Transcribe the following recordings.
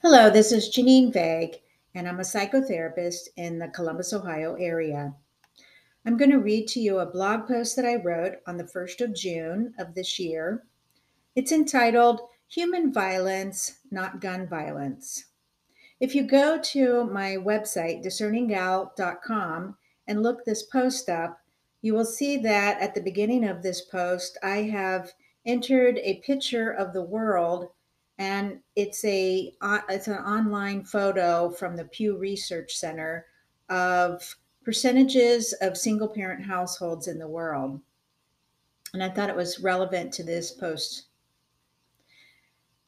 Hello, this is Janine Vague, and I'm a psychotherapist in the Columbus, Ohio area. I'm going to read to you a blog post that I wrote on the 1st of June of this year. It's entitled Human Violence, Not Gun Violence. If you go to my website, discerninggal.com, and look this post up, you will see that at the beginning of this post, I have entered a picture of the world and it's a uh, it's an online photo from the Pew Research Center of percentages of single parent households in the world. And I thought it was relevant to this post.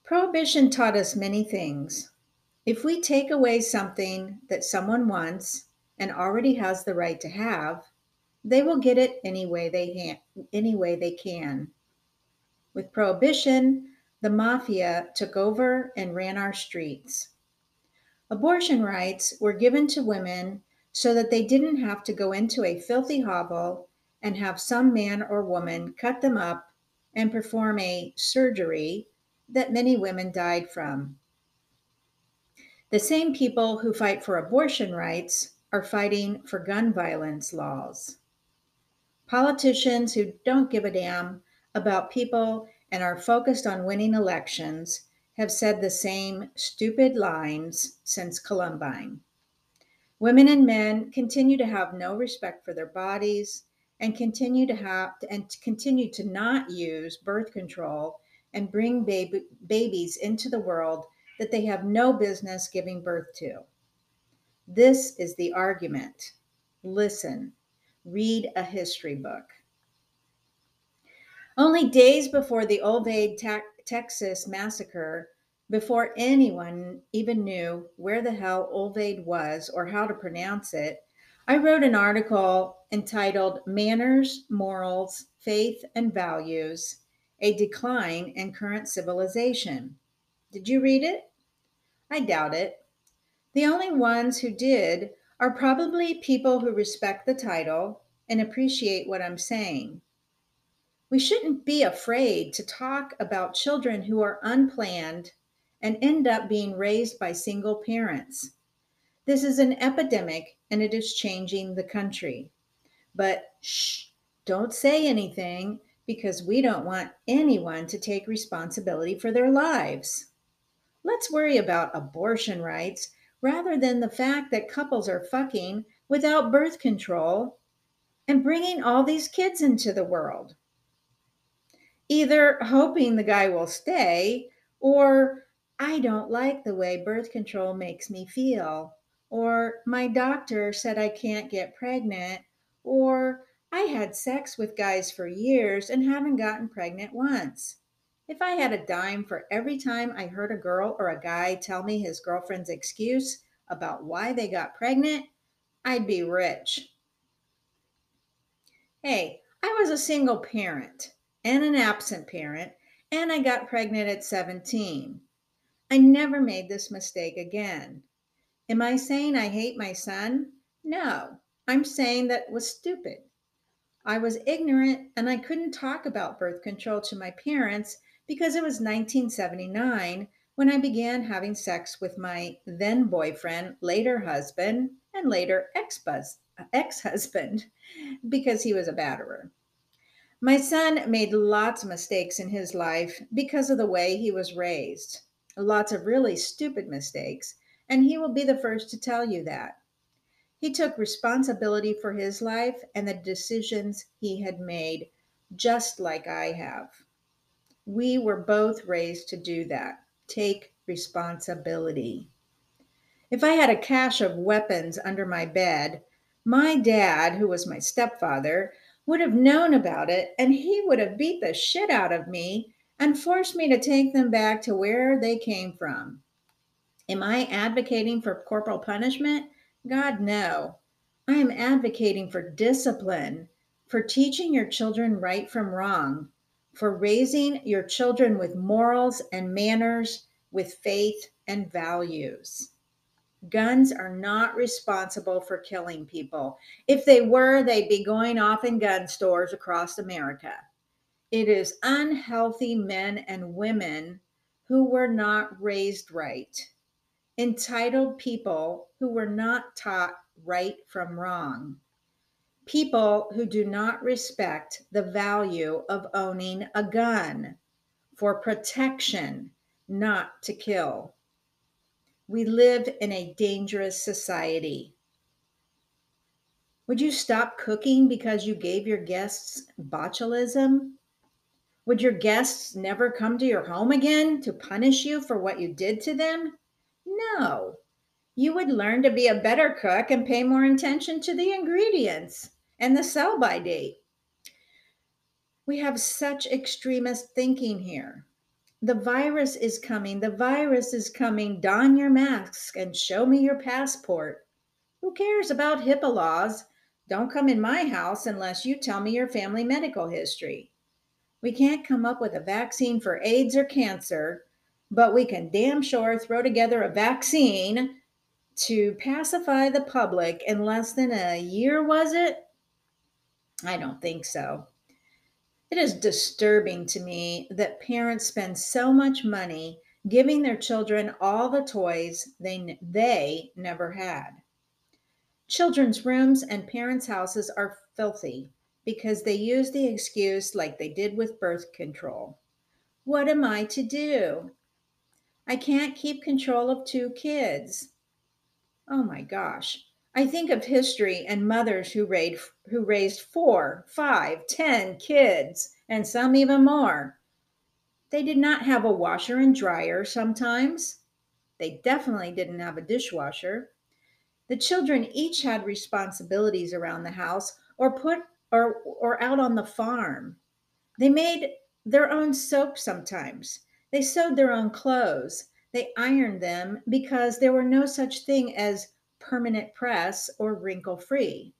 Prohibition taught us many things. If we take away something that someone wants and already has the right to have, they will get it any way they ha- any way they can. With prohibition, the mafia took over and ran our streets. Abortion rights were given to women so that they didn't have to go into a filthy hovel and have some man or woman cut them up and perform a surgery that many women died from. The same people who fight for abortion rights are fighting for gun violence laws. Politicians who don't give a damn about people and are focused on winning elections have said the same stupid lines since Columbine. Women and men continue to have no respect for their bodies and continue to have and continue to not use birth control and bring baby, babies into the world that they have no business giving birth to. This is the argument. Listen, read a history book. Only days before the Uvalde, Texas massacre, before anyone even knew where the hell Uvalde was or how to pronounce it, I wrote an article entitled Manners, Morals, Faith, and Values A Decline in Current Civilization. Did you read it? I doubt it. The only ones who did are probably people who respect the title and appreciate what I'm saying. We shouldn't be afraid to talk about children who are unplanned and end up being raised by single parents. This is an epidemic and it is changing the country. But shh, don't say anything because we don't want anyone to take responsibility for their lives. Let's worry about abortion rights rather than the fact that couples are fucking without birth control and bringing all these kids into the world either hoping the guy will stay or I don't like the way birth control makes me feel, or my doctor said I can't get pregnant, or I had sex with guys for years and haven't gotten pregnant once. If I had a dime for every time I heard a girl or a guy tell me his girlfriend's excuse about why they got pregnant, I'd be rich. Hey, I was a single parent and an absent parent, and I got pregnant at 17. I never made this mistake again. Am I saying I hate my son? No, I'm saying that was stupid. I was ignorant and I couldn't talk about birth control to my parents because it was 1979 when I began having sex with my then boyfriend, later husband, and later ex husband because he was a batterer. My son made lots of mistakes in his life because of the way he was raised. Lots of really stupid mistakes, and he will be the first to tell you that. He took responsibility for his life and the decisions he had made, just like I have. We were both raised to do that take responsibility. If I had a cache of weapons under my bed, my dad, who was my stepfather, would have known about it and he would have beat the shit out of me and forced me to take them back to where they came from. Am I advocating for corporal punishment? God, no. I am advocating for discipline, for teaching your children right from wrong, for raising your children with morals and manners, with faith and values. Guns are not responsible for killing people. If they were, they'd be going off in gun stores across America. It is unhealthy men and women who were not raised right. entitled people who were not taught right from wrong, people who do not respect the value of owning a gun for protection, not to kill. We live in a dangerous society. Would you stop cooking because you gave your guests botulism? Would your guests never come to your home again to punish you for what you did to them? No. You would learn to be a better cook and pay more attention to the ingredients and the sell by date. We have such extremist thinking here. The virus is coming. The virus is coming. Don your mask and show me your passport. Who cares about HIPAA laws? Don't come in my house unless you tell me your family medical history. We can't come up with a vaccine for AIDS or cancer, but we can damn sure throw together a vaccine to pacify the public in less than a year, was it? I don't think so. It is disturbing to me that parents spend so much money giving their children all the toys they, they never had. Children's rooms and parents' houses are filthy because they use the excuse like they did with birth control. What am I to do? I can't keep control of two kids. Oh my gosh. I think of history and mothers who raised, who raised four, five, ten kids, and some even more. They did not have a washer and dryer sometimes. They definitely didn't have a dishwasher. The children each had responsibilities around the house or put or or out on the farm. They made their own soap sometimes. They sewed their own clothes. They ironed them because there were no such thing as permanent press or wrinkle free.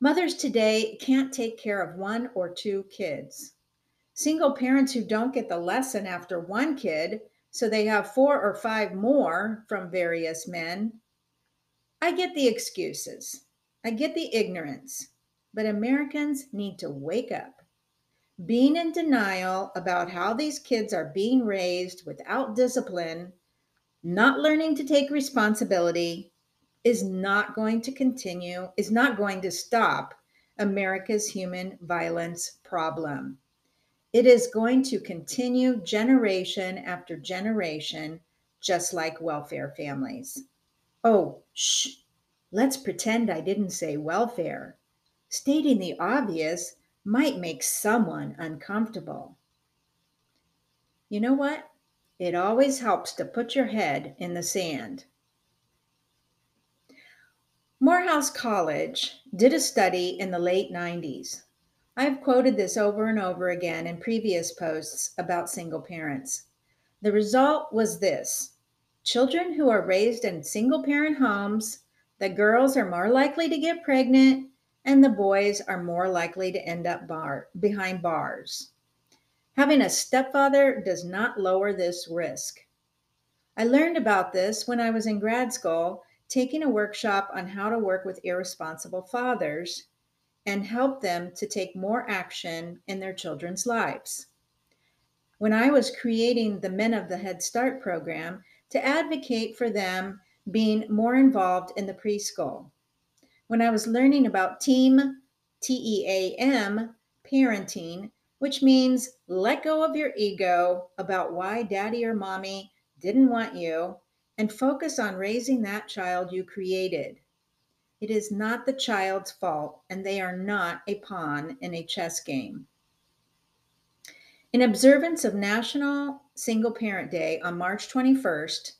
Mothers today can't take care of one or two kids. Single parents who don't get the lesson after one kid, so they have four or five more from various men. I get the excuses. I get the ignorance. But Americans need to wake up. Being in denial about how these kids are being raised without discipline not learning to take responsibility is not going to continue, is not going to stop America's human violence problem. It is going to continue generation after generation, just like welfare families. Oh, shh, let's pretend I didn't say welfare. Stating the obvious might make someone uncomfortable. You know what? It always helps to put your head in the sand. Morehouse College did a study in the late 90s. I've quoted this over and over again in previous posts about single parents. The result was this children who are raised in single parent homes, the girls are more likely to get pregnant, and the boys are more likely to end up bar, behind bars. Having a stepfather does not lower this risk. I learned about this when I was in grad school taking a workshop on how to work with irresponsible fathers and help them to take more action in their children's lives. When I was creating the Men of the Head Start program to advocate for them being more involved in the preschool. When I was learning about team, T E A M, parenting, which means let go of your ego about why daddy or mommy didn't want you and focus on raising that child you created. It is not the child's fault, and they are not a pawn in a chess game. In observance of National Single Parent Day on March 21st,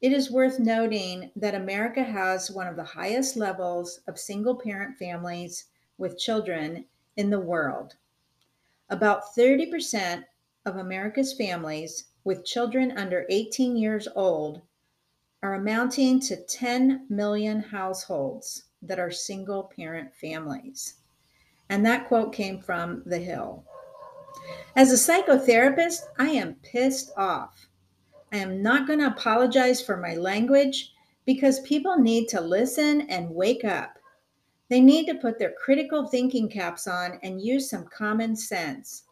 it is worth noting that America has one of the highest levels of single parent families with children in the world. About 30% of America's families with children under 18 years old are amounting to 10 million households that are single parent families. And that quote came from The Hill. As a psychotherapist, I am pissed off. I am not going to apologize for my language because people need to listen and wake up. They need to put their critical thinking caps on and use some common sense.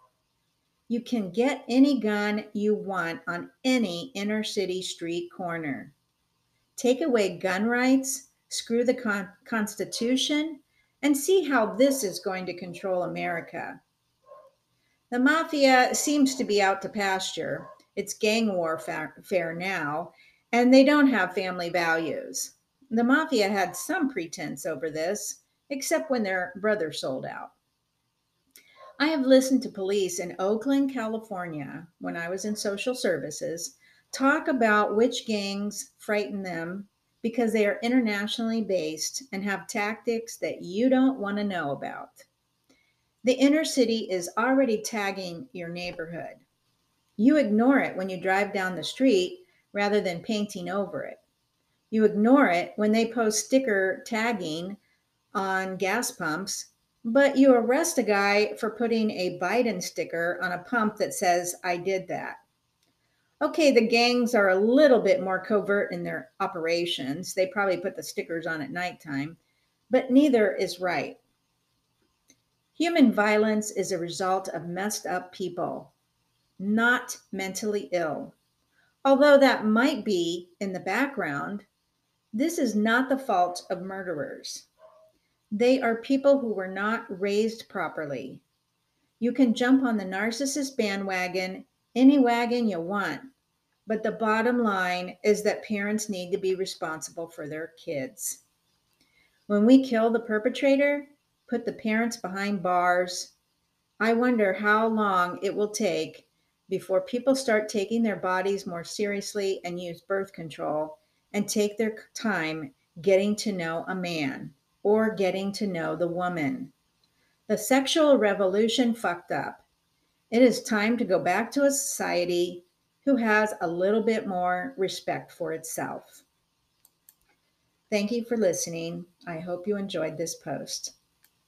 You can get any gun you want on any inner city street corner. Take away gun rights, screw the con- Constitution, and see how this is going to control America. The mafia seems to be out to pasture. It's gang warfare now, and they don't have family values. The mafia had some pretense over this, except when their brother sold out. I have listened to police in Oakland, California, when I was in social services, talk about which gangs frighten them because they are internationally based and have tactics that you don't want to know about. The inner city is already tagging your neighborhood. You ignore it when you drive down the street rather than painting over it. You ignore it when they post sticker tagging on gas pumps but you arrest a guy for putting a Biden sticker on a pump that says, I did that. Okay, the gangs are a little bit more covert in their operations. They probably put the stickers on at nighttime, but neither is right. Human violence is a result of messed up people, not mentally ill. Although that might be in the background, this is not the fault of murderers. They are people who were not raised properly. You can jump on the narcissist bandwagon, any wagon you want, but the bottom line is that parents need to be responsible for their kids. When we kill the perpetrator, put the parents behind bars, I wonder how long it will take before people start taking their bodies more seriously and use birth control and take their time getting to know a man or getting to know the woman. The sexual revolution fucked up. It is time to go back to a society who has a little bit more respect for itself. Thank you for listening. I hope you enjoyed this post.